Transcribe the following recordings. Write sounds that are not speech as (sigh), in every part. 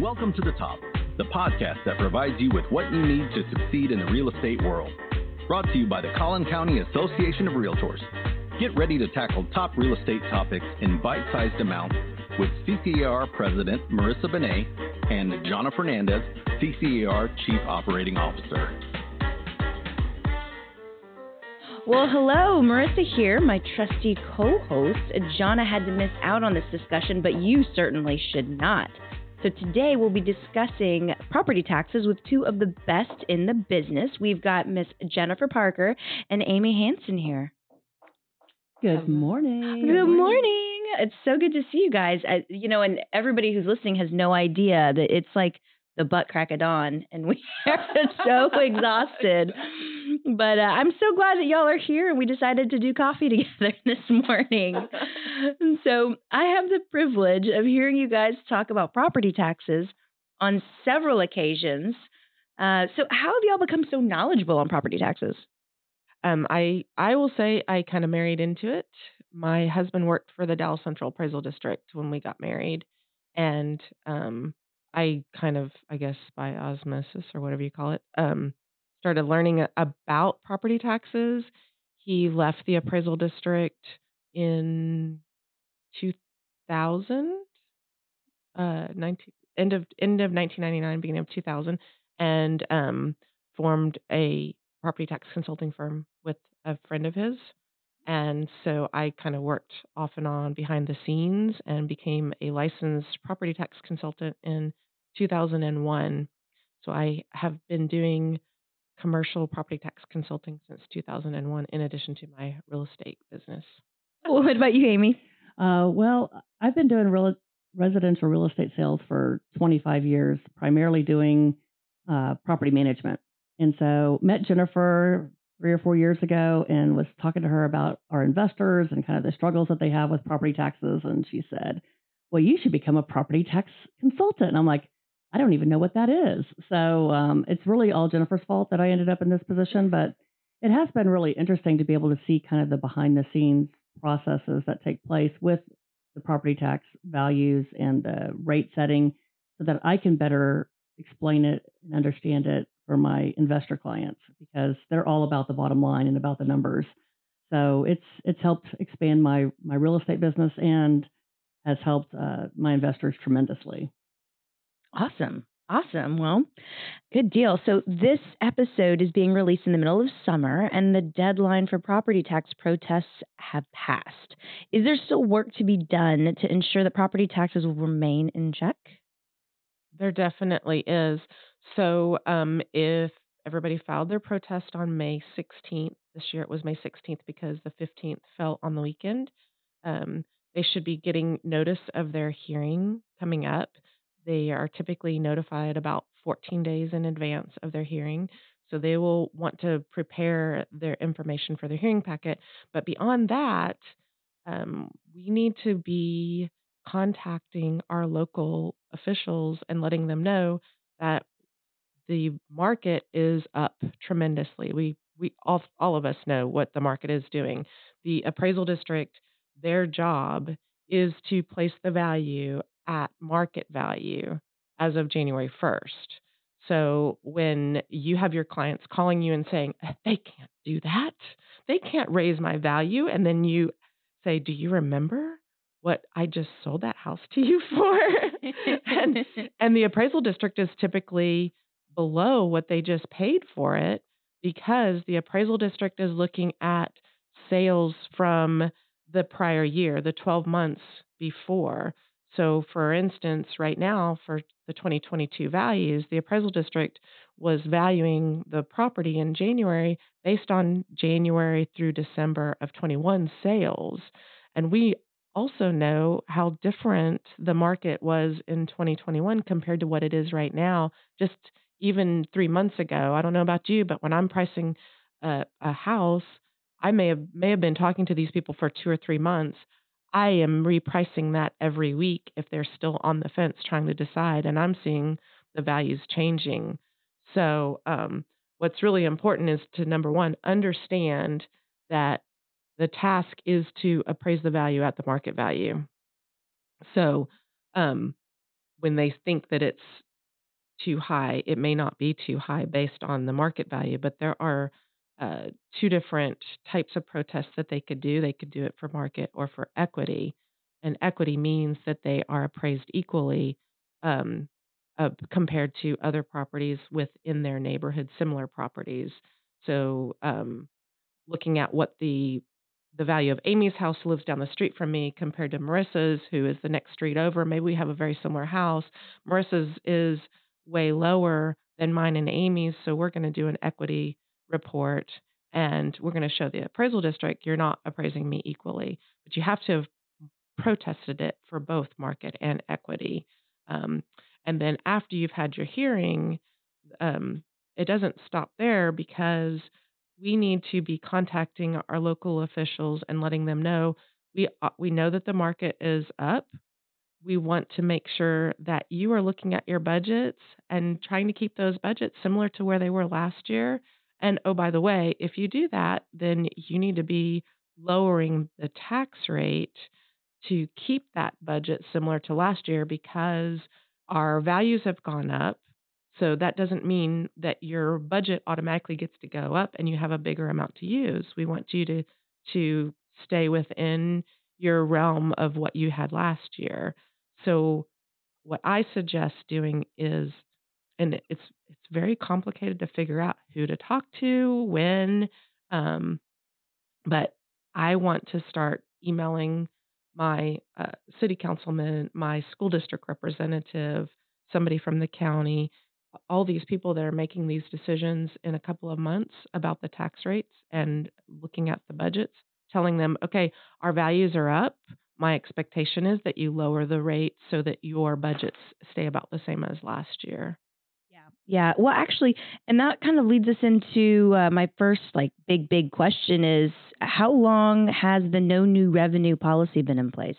Welcome to The Top, the podcast that provides you with what you need to succeed in the real estate world. Brought to you by the Collin County Association of Realtors. Get ready to tackle top real estate topics in bite sized amounts with CCAR President Marissa Benet and Jonna Fernandez, CCAR Chief Operating Officer. Well, hello, Marissa here, my trusty co host. Jonna had to miss out on this discussion, but you certainly should not. So, today we'll be discussing property taxes with two of the best in the business. We've got Miss Jennifer Parker and Amy Hanson here. Good morning. Good morning. It's so good to see you guys. I, you know, and everybody who's listening has no idea that it's like the butt crack of dawn and we (laughs) are so (laughs) exhausted. But uh, I'm so glad that y'all are here and we decided to do coffee (laughs) together this morning. and so I have the privilege of hearing you guys talk about property taxes on several occasions. Uh, so, how have y'all become so knowledgeable on property taxes? Um, I I will say I kind of married into it. My husband worked for the Dallas Central Appraisal District when we got married, and um, I kind of, I guess, by osmosis or whatever you call it, um, started learning about property taxes. He left the appraisal district in 2000, uh, 19, end of end of 1999, beginning of 2000, and um, formed a property tax consulting firm with a friend of his. And so I kind of worked off and on behind the scenes and became a licensed property tax consultant in 2001. So I have been doing commercial property tax consulting since 2001, in addition to my real estate business. Well, (laughs) what about you, Amy? Uh, well, I've been doing real, residential real estate sales for 25 years, primarily doing uh, property management. And so met Jennifer three or four years ago and was talking to her about our investors and kind of the struggles that they have with property taxes. And she said, Well, you should become a property tax consultant. And I'm like, I don't even know what that is. So um, it's really all Jennifer's fault that I ended up in this position, but it has been really interesting to be able to see kind of the behind the scenes processes that take place with the property tax values and the rate setting so that I can better explain it and understand it for my investor clients because they're all about the bottom line and about the numbers. So it's it's helped expand my my real estate business and has helped uh, my investors tremendously. Awesome. Awesome. Well, good deal. So, this episode is being released in the middle of summer, and the deadline for property tax protests have passed. Is there still work to be done to ensure that property taxes will remain in check? There definitely is. So, um, if everybody filed their protest on May 16th, this year it was May 16th because the 15th fell on the weekend, um, they should be getting notice of their hearing coming up. They are typically notified about 14 days in advance of their hearing. So they will want to prepare their information for their hearing packet. But beyond that, um, we need to be contacting our local officials and letting them know that the market is up tremendously. We we all all of us know what the market is doing. The appraisal district, their job is to place the value at market value as of January 1st. So when you have your clients calling you and saying, uh, they can't do that, they can't raise my value, and then you say, do you remember what I just sold that house to you (laughs) for? and, and the appraisal district is typically below what they just paid for it because the appraisal district is looking at sales from the prior year, the 12 months before. So, for instance, right now for the 2022 values, the appraisal district was valuing the property in January based on January through December of 21 sales. And we also know how different the market was in 2021 compared to what it is right now, just even three months ago. I don't know about you, but when I'm pricing a, a house, I may have may have been talking to these people for two or three months. I am repricing that every week if they're still on the fence trying to decide, and I'm seeing the values changing. So, um, what's really important is to number one, understand that the task is to appraise the value at the market value. So, um, when they think that it's too high, it may not be too high based on the market value, but there are uh, two different types of protests that they could do. They could do it for market or for equity. And equity means that they are appraised equally um, uh, compared to other properties within their neighborhood, similar properties. So, um, looking at what the the value of Amy's house lives down the street from me compared to Marissa's, who is the next street over. Maybe we have a very similar house. Marissa's is way lower than mine and Amy's, so we're going to do an equity report and we're going to show the appraisal district you're not appraising me equally, but you have to have protested it for both market and equity. Um, and then after you've had your hearing, um, it doesn't stop there because we need to be contacting our local officials and letting them know we uh, we know that the market is up. We want to make sure that you are looking at your budgets and trying to keep those budgets similar to where they were last year. And oh, by the way, if you do that, then you need to be lowering the tax rate to keep that budget similar to last year because our values have gone up so that doesn't mean that your budget automatically gets to go up and you have a bigger amount to use. We want you to to stay within your realm of what you had last year. So what I suggest doing is and it's it's very complicated to figure out who to talk to, when um, but I want to start emailing my uh, city councilman, my school district representative, somebody from the county, all these people that are making these decisions in a couple of months about the tax rates and looking at the budgets, telling them, okay, our values are up. My expectation is that you lower the rate so that your budgets stay about the same as last year. Yeah. Yeah. Well, actually, and that kind of leads us into uh, my first like big, big question is how long has the no new revenue policy been in place?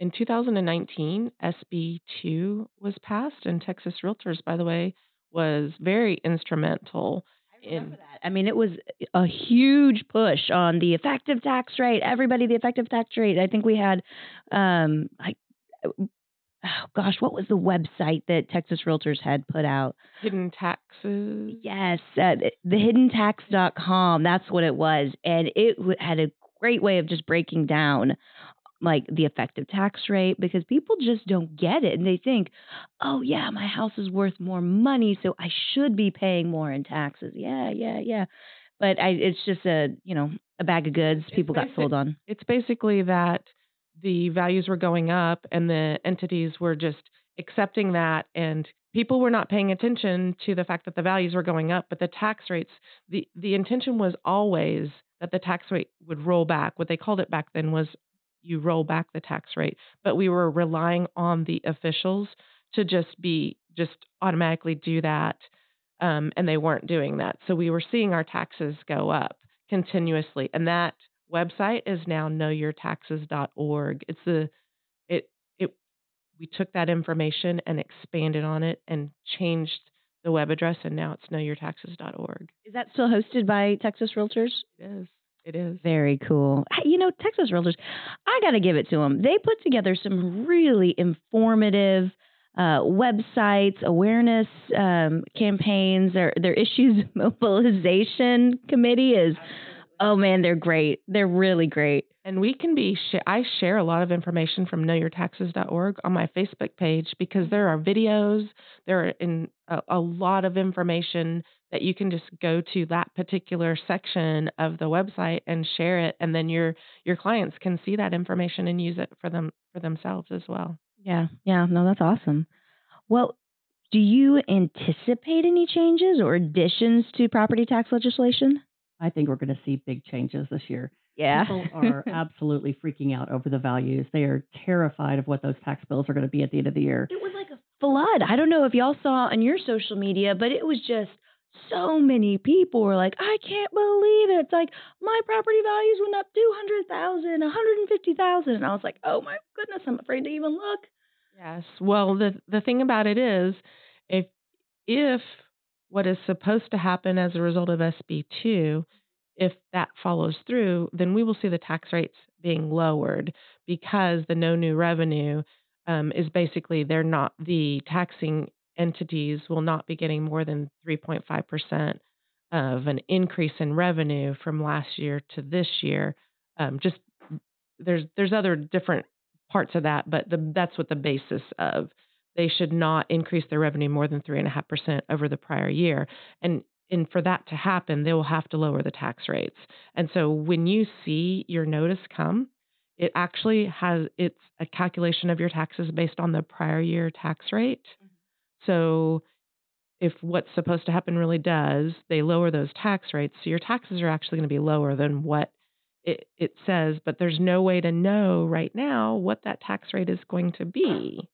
In 2019, SB 2 was passed, and Texas Realtors, by the way, was very instrumental in that. I mean, it was a huge push on the effective tax rate. Everybody, the effective tax rate. I think we had, um, like, oh gosh, what was the website that Texas Realtors had put out? Hidden Taxes. Yes, uh, thehidden.tax.com. That's what it was, and it had a great way of just breaking down like the effective tax rate because people just don't get it and they think, "Oh yeah, my house is worth more money, so I should be paying more in taxes." Yeah, yeah, yeah. But I it's just a, you know, a bag of goods people got sold on. It's basically that the values were going up and the entities were just accepting that and people were not paying attention to the fact that the values were going up, but the tax rates the the intention was always that the tax rate would roll back. What they called it back then was you roll back the tax rate. But we were relying on the officials to just be just automatically do that, um, and they weren't doing that. So we were seeing our taxes go up continuously, and that website is now knowyourtaxes.org. It's the it it we took that information and expanded on it and changed the web address, and now it's knowyourtaxes.org. Is that still hosted by Texas Realtors? It is. It is. Very cool. You know, Texas Realtors, I got to give it to them. They put together some really informative uh, websites, awareness um, campaigns. Their their issues (laughs) mobilization committee is, oh man, they're great. They're really great. And we can be, I share a lot of information from knowyourtaxes.org on my Facebook page because there are videos, there are in a, a lot of information that you can just go to that particular section of the website and share it and then your your clients can see that information and use it for them for themselves as well. Yeah. Yeah, no that's awesome. Well, do you anticipate any changes or additions to property tax legislation? I think we're going to see big changes this year. Yeah. People are (laughs) absolutely freaking out over the values. They are terrified of what those tax bills are going to be at the end of the year. It was like a flood. I don't know if y'all saw on your social media, but it was just so many people were like, I can't believe it. It's like my property values went up 200,000, 150,000. And I was like, oh my goodness, I'm afraid to even look. Yes. Well, the the thing about it is if if what is supposed to happen as a result of SB2 if that follows through, then we will see the tax rates being lowered because the no new revenue um, is basically they're not the taxing entities will not be getting more than 3.5 percent of an increase in revenue from last year to this year. Um, just there's there's other different parts of that, but the, that's what the basis of. They should not increase their revenue more than three and a half percent over the prior year, and and for that to happen, they will have to lower the tax rates. And so when you see your notice come, it actually has it's a calculation of your taxes based on the prior year tax rate. So if what's supposed to happen really does, they lower those tax rates. So your taxes are actually going to be lower than what it, it says, but there's no way to know right now what that tax rate is going to be.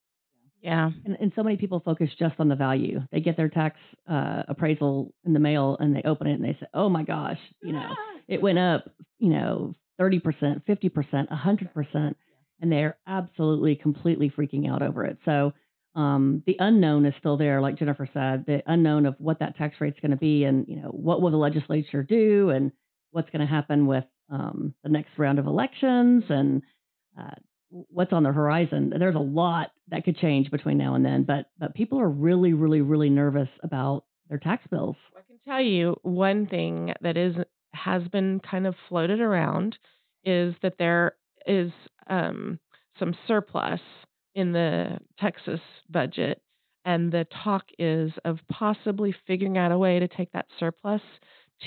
Yeah. And, and so many people focus just on the value. They get their tax uh, appraisal in the mail and they open it and they say, oh my gosh, you know, it went up, you know, 30%, 50%, 100%. And they're absolutely, completely freaking out over it. So um, the unknown is still there, like Jennifer said, the unknown of what that tax rate is going to be and, you know, what will the legislature do and what's going to happen with um, the next round of elections and uh, what's on the horizon. There's a lot that could change between now and then, but but people are really, really, really nervous about their tax bills. I can tell you one thing that is has been kind of floated around is that there is um, some surplus in the Texas budget, and the talk is of possibly figuring out a way to take that surplus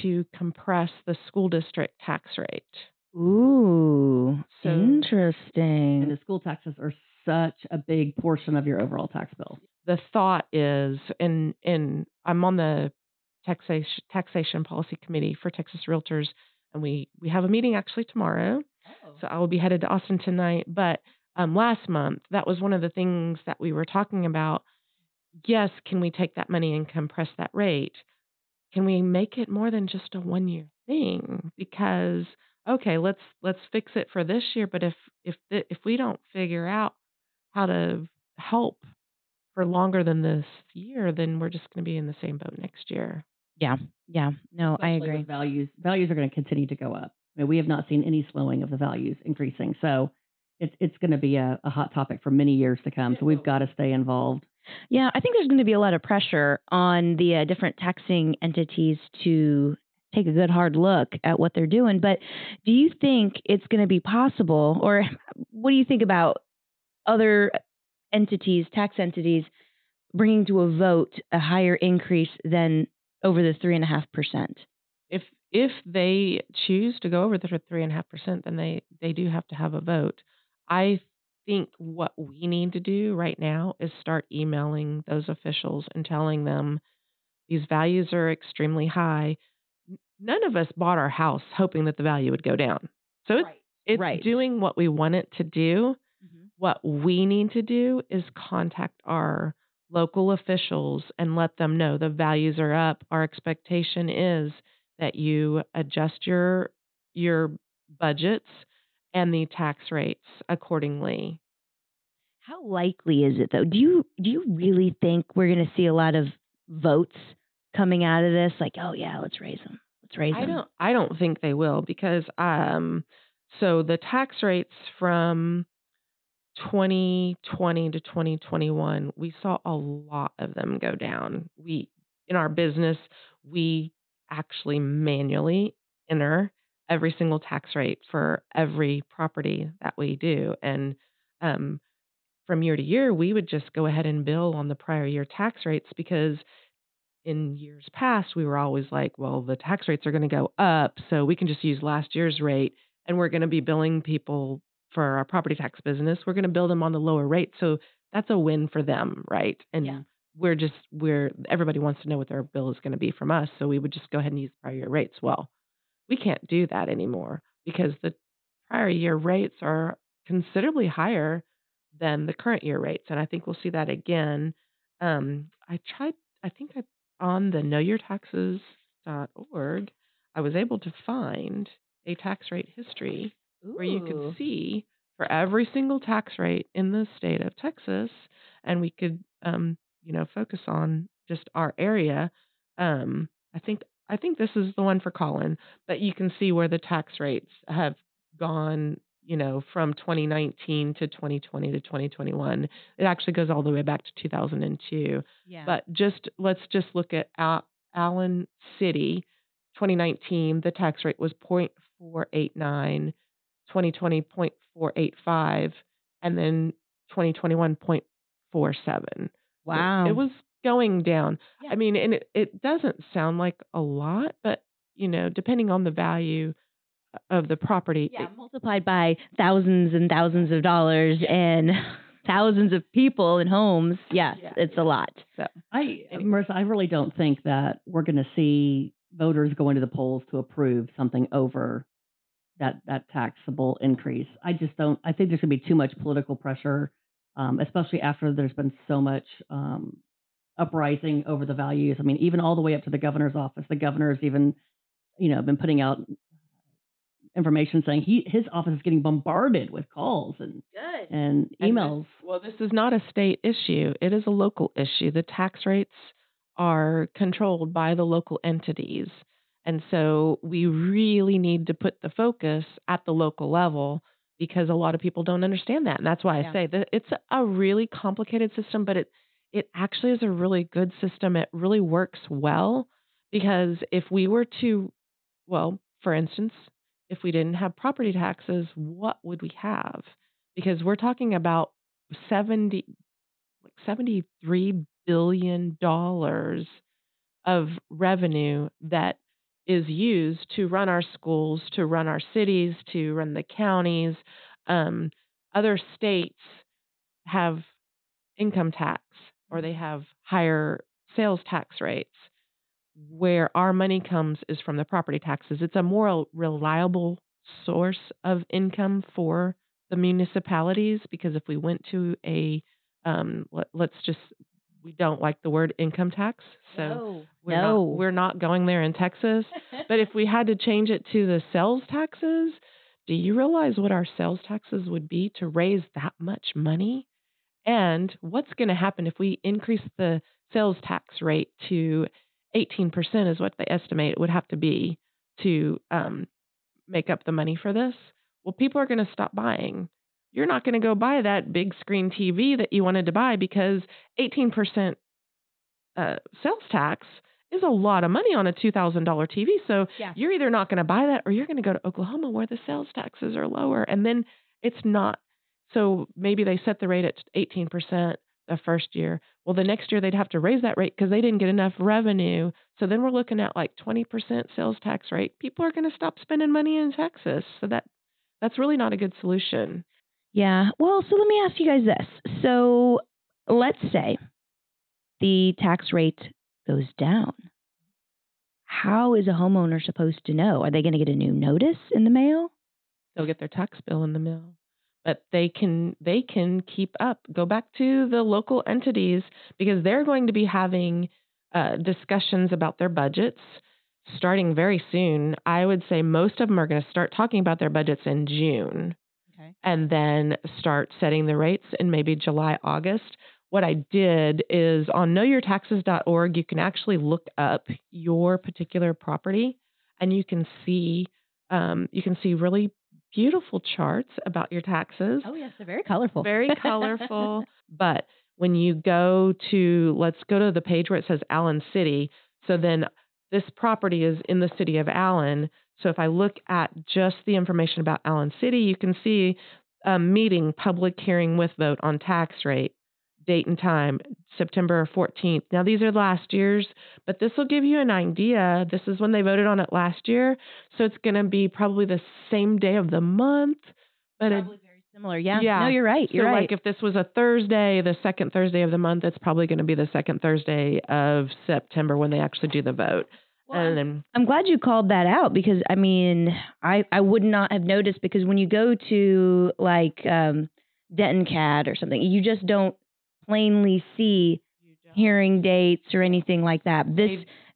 to compress the school district tax rate. Ooh, so, interesting. And the school taxes are such a big portion of your overall tax bill. The thought is, and in I'm on the taxation taxation policy committee for Texas Realtors, and we we have a meeting actually tomorrow. Oh. So I will be headed to Austin tonight. But um, last month, that was one of the things that we were talking about. Yes, can we take that money and compress that rate? Can we make it more than just a one year thing? Because okay, let's let's fix it for this year. But if if the, if we don't figure out how to help for longer than this year, then we're just going to be in the same boat next year. Yeah, yeah, no, Especially I agree. Values values are going to continue to go up. I mean, we have not seen any slowing of the values increasing, so it's it's going to be a, a hot topic for many years to come. So we've got to stay involved. Yeah, I think there's going to be a lot of pressure on the uh, different taxing entities to take a good hard look at what they're doing. But do you think it's going to be possible, or what do you think about other entities, tax entities, bringing to a vote a higher increase than over the three and a half percent? If if they choose to go over the three and a half percent, then they they do have to have a vote. I think what we need to do right now is start emailing those officials and telling them these values are extremely high none of us bought our house hoping that the value would go down. So it's, right. it's right. doing what we want it to do. Mm-hmm. What we need to do is contact our local officials and let them know the values are up. Our expectation is that you adjust your your budgets and the tax rates accordingly. How likely is it though? Do you do you really think we're going to see a lot of votes coming out of this like, "Oh yeah, let's raise them." let's raise them. I don't I don't think they will because um so the tax rates from 2020 to 2021 we saw a lot of them go down. We in our business we actually manually enter every single tax rate for every property that we do and um from year to year, we would just go ahead and bill on the prior year tax rates because in years past, we were always like, well, the tax rates are going to go up, so we can just use last year's rate, and we're going to be billing people for our property tax business. We're going to bill them on the lower rate, so that's a win for them, right? And yeah. we're just we're everybody wants to know what their bill is going to be from us, so we would just go ahead and use prior year rates. Well, we can't do that anymore because the prior year rates are considerably higher than the current year rates, and I think we'll see that again. Um, I tried. I think I on the knowyourtaxes.org, I was able to find a tax rate history Ooh. where you could see for every single tax rate in the state of Texas, and we could, um, you know, focus on just our area. Um, I think I think this is the one for Collin, but you can see where the tax rates have gone you know, from 2019 to 2020 to 2021. It actually goes all the way back to 2002. Yeah. But just let's just look at Al- Allen City, 2019, the tax rate was 0.489, 2020 0.485, and then 2021 0.47. wow. It, it was going down. Yeah. I mean, and it, it doesn't sound like a lot, but you know, depending on the value of the property, yeah, it- multiplied by thousands and thousands of dollars and (laughs) thousands of people and homes. Yes, Yeah. it's a lot. so I, Anyway. Marissa, I really don't think that we're going to see voters going to the polls to approve something over that that taxable increase. I just don't. I think there's going to be too much political pressure, um, especially after there's been so much um, uprising over the values. I mean, even all the way up to the governor's office. The governor's even, you know, been putting out information saying he his office is getting bombarded with calls and Good. and And this- emails. well, this is not a state issue. It is a local issue. The tax rates are controlled by the local entities. And so we really need to put the focus at the local level because a lot of people don't understand that. And that's why Yeah. I say that it's a really complicated system, but it it actually is a really good system. It really works well because if we were to well, for instance, if we didn't have property taxes, what would we have? Because we're talking about 70 like 73 billion dollars of revenue that is used to run our schools, to run our cities, to run the counties. Um, other states have income tax or they have higher sales tax rates. Where our money comes is from the property taxes. It's a more reliable source of income for the municipalities because if we went to a um, let, let's just we don't like the word income tax, so no. we're no. not we're not going there in Texas. (laughs) But if we had to change it to the sales taxes, do you realize what our sales taxes would be to raise that much money? And what's going to happen if we increase the sales tax rate to 18% is what they estimate it would have to be to um, make up the money for this? Well, people are going to stop buying. You're not going to go buy that big screen TV that you wanted to buy because 18% uh, sales tax is a lot of money on a $2,000 TV. So Yeah. you're either not going to buy that or you're going to go to Oklahoma where the sales taxes are lower. And then it's not. So maybe they set the rate at 18% the first year. Well, the next year they'd have to raise that rate because they didn't get enough revenue. So then we're looking at like 20% sales tax rate. People are going to stop spending money in Texas. So that that's really not a good solution. Yeah. Well, so let me ask you guys this. So let's say the tax rate goes down. How is a homeowner supposed to know? Are they going to get a new notice in the mail? they'll get their tax bill in the mail but they can they can keep up go back to the local entities because they're going to be having uh, discussions about their budgets starting very soon i would say most of them are going to start talking about their budgets in june Okay. and then start setting the rates in maybe july august what i did is on knowyourtaxes.org you can actually look up your particular property and you can see um, you can see really beautiful charts about your taxes. Oh yes, they're very colorful. Very colorful. (laughs) but when you go to, let's go to the page where it says Allen City. So then this property is in the city of Allen. So if I look at just the information about Allen City, you can see a meeting, public hearing with vote on tax rate, date and time, September 14th. Now, these are last year's, but this will give you an idea. This is when they voted on it last year. So it's going to be probably the same day of the month, but it, Probably very similar. Yeah. Yeah. No, you're right. You're right. like if this was a Thursday, the second Thursday of the month, it's probably going to be the second Thursday of September when they actually do the vote. and then I'm glad you called that out because I mean, I I would not have noticed because when you go to like um Denton CAD or something, you just don't plainly see hearing dates or anything like that. This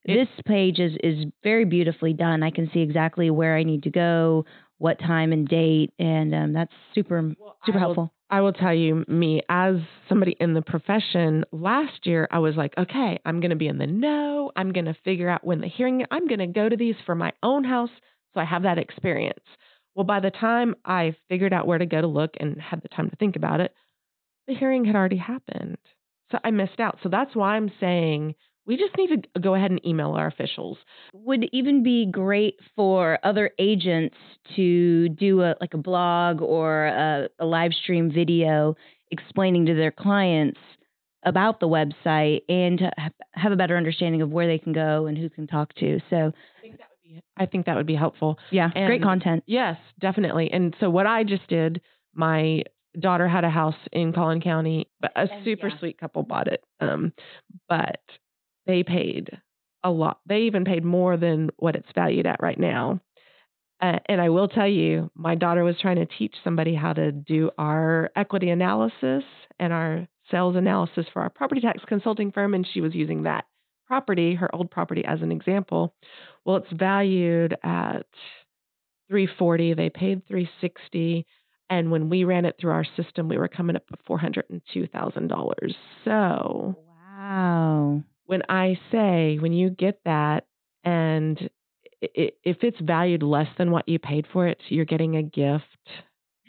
They- this page is is very beautifully done. I can see exactly where I need to go, what time and date, and um, that's super super I will- helpful. I will tell you, me as somebody in the profession, last year I was like, okay, I'm going to be in the know. I'm going to figure out when the hearing. I'm going to go to these for my own house, so I have that experience. Well, by the time I figured out where to go to look and had the time to think about it, the hearing had already happened. So I missed out. So that's why I'm saying we just need to go ahead and email our officials. Would even be great for other agents to do a like a blog or a, a live stream video explaining to their clients about the website and to have a better understanding of where they can go and who can talk to. So I think that would be I think that would be helpful. Yeah, and great content. Yes, definitely. And so what I just did, my daughter had a house in Collin County, but a And, super yeah. sweet couple bought it. Um, but they paid a lot. They even paid more than what it's valued at right now. Uh, and I will tell you, my daughter was trying to teach somebody how to do our equity analysis and our sales analysis for our property tax consulting firm, and she was using that property, her old property, as an example. Well, it's valued at 340. They paid 360, and when we ran it through our system, we were coming up with 402 thousand dollars. So Wow. when I say when you get that and i- i- if it's valued less than what you paid for it, you're getting a gift.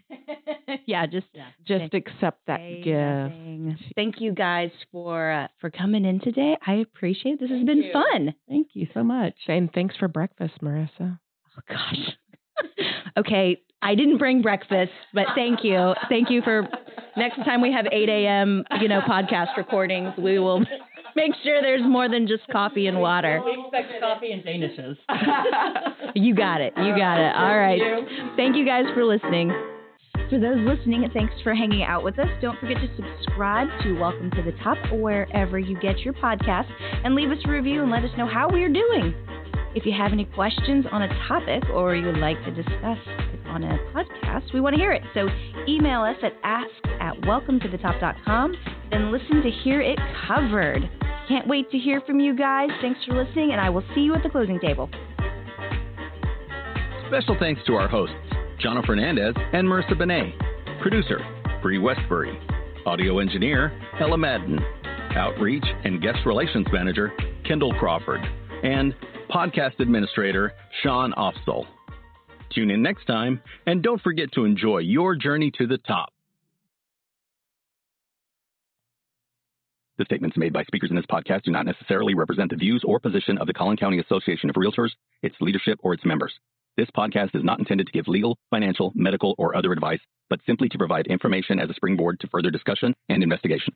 (laughs) yeah, just Just accept that say gift. Thank you guys for uh, for coming in today. I appreciate it. This has been you. fun. Thank you so much. And thanks for breakfast, Marissa. Oh gosh. Okay, I didn't bring breakfast, but thank you. Thank you for next time we have 8 a.m. you know podcast recordings. We will make sure there's more than just coffee and water. We expect coffee and danishes. (laughs) You got it. You got it. All right. Thank you guys for listening. For those listening, thanks for hanging out with us. Don't forget to subscribe to Welcome to the Top wherever you get your podcast and leave us a review and let us know how we're doing. If you have any questions on a topic or you would like to discuss it on a podcast, we want to hear it. So email us at ask at welcometothetop.com, then listen to hear it covered. Can't wait to hear from you guys. Thanks for listening, and I will see you at the closing table. Special thanks to our hosts, Jonna Fernandez and Marissa Benet. Producer, Bree Westbury. Audio engineer, Ella Madden. Outreach and Guest Relations Manager, Kendall Crawford. And podcast administrator, Sean Offsall. Tune in next time, and don't forget to enjoy your journey to the top. The statements made by speakers in this podcast do not necessarily represent the views or position of the Collin County Association of Realtors, its leadership, or its members. This podcast is not intended to give legal, financial, medical, or other advice, but simply to provide information as a springboard to further discussion and investigation.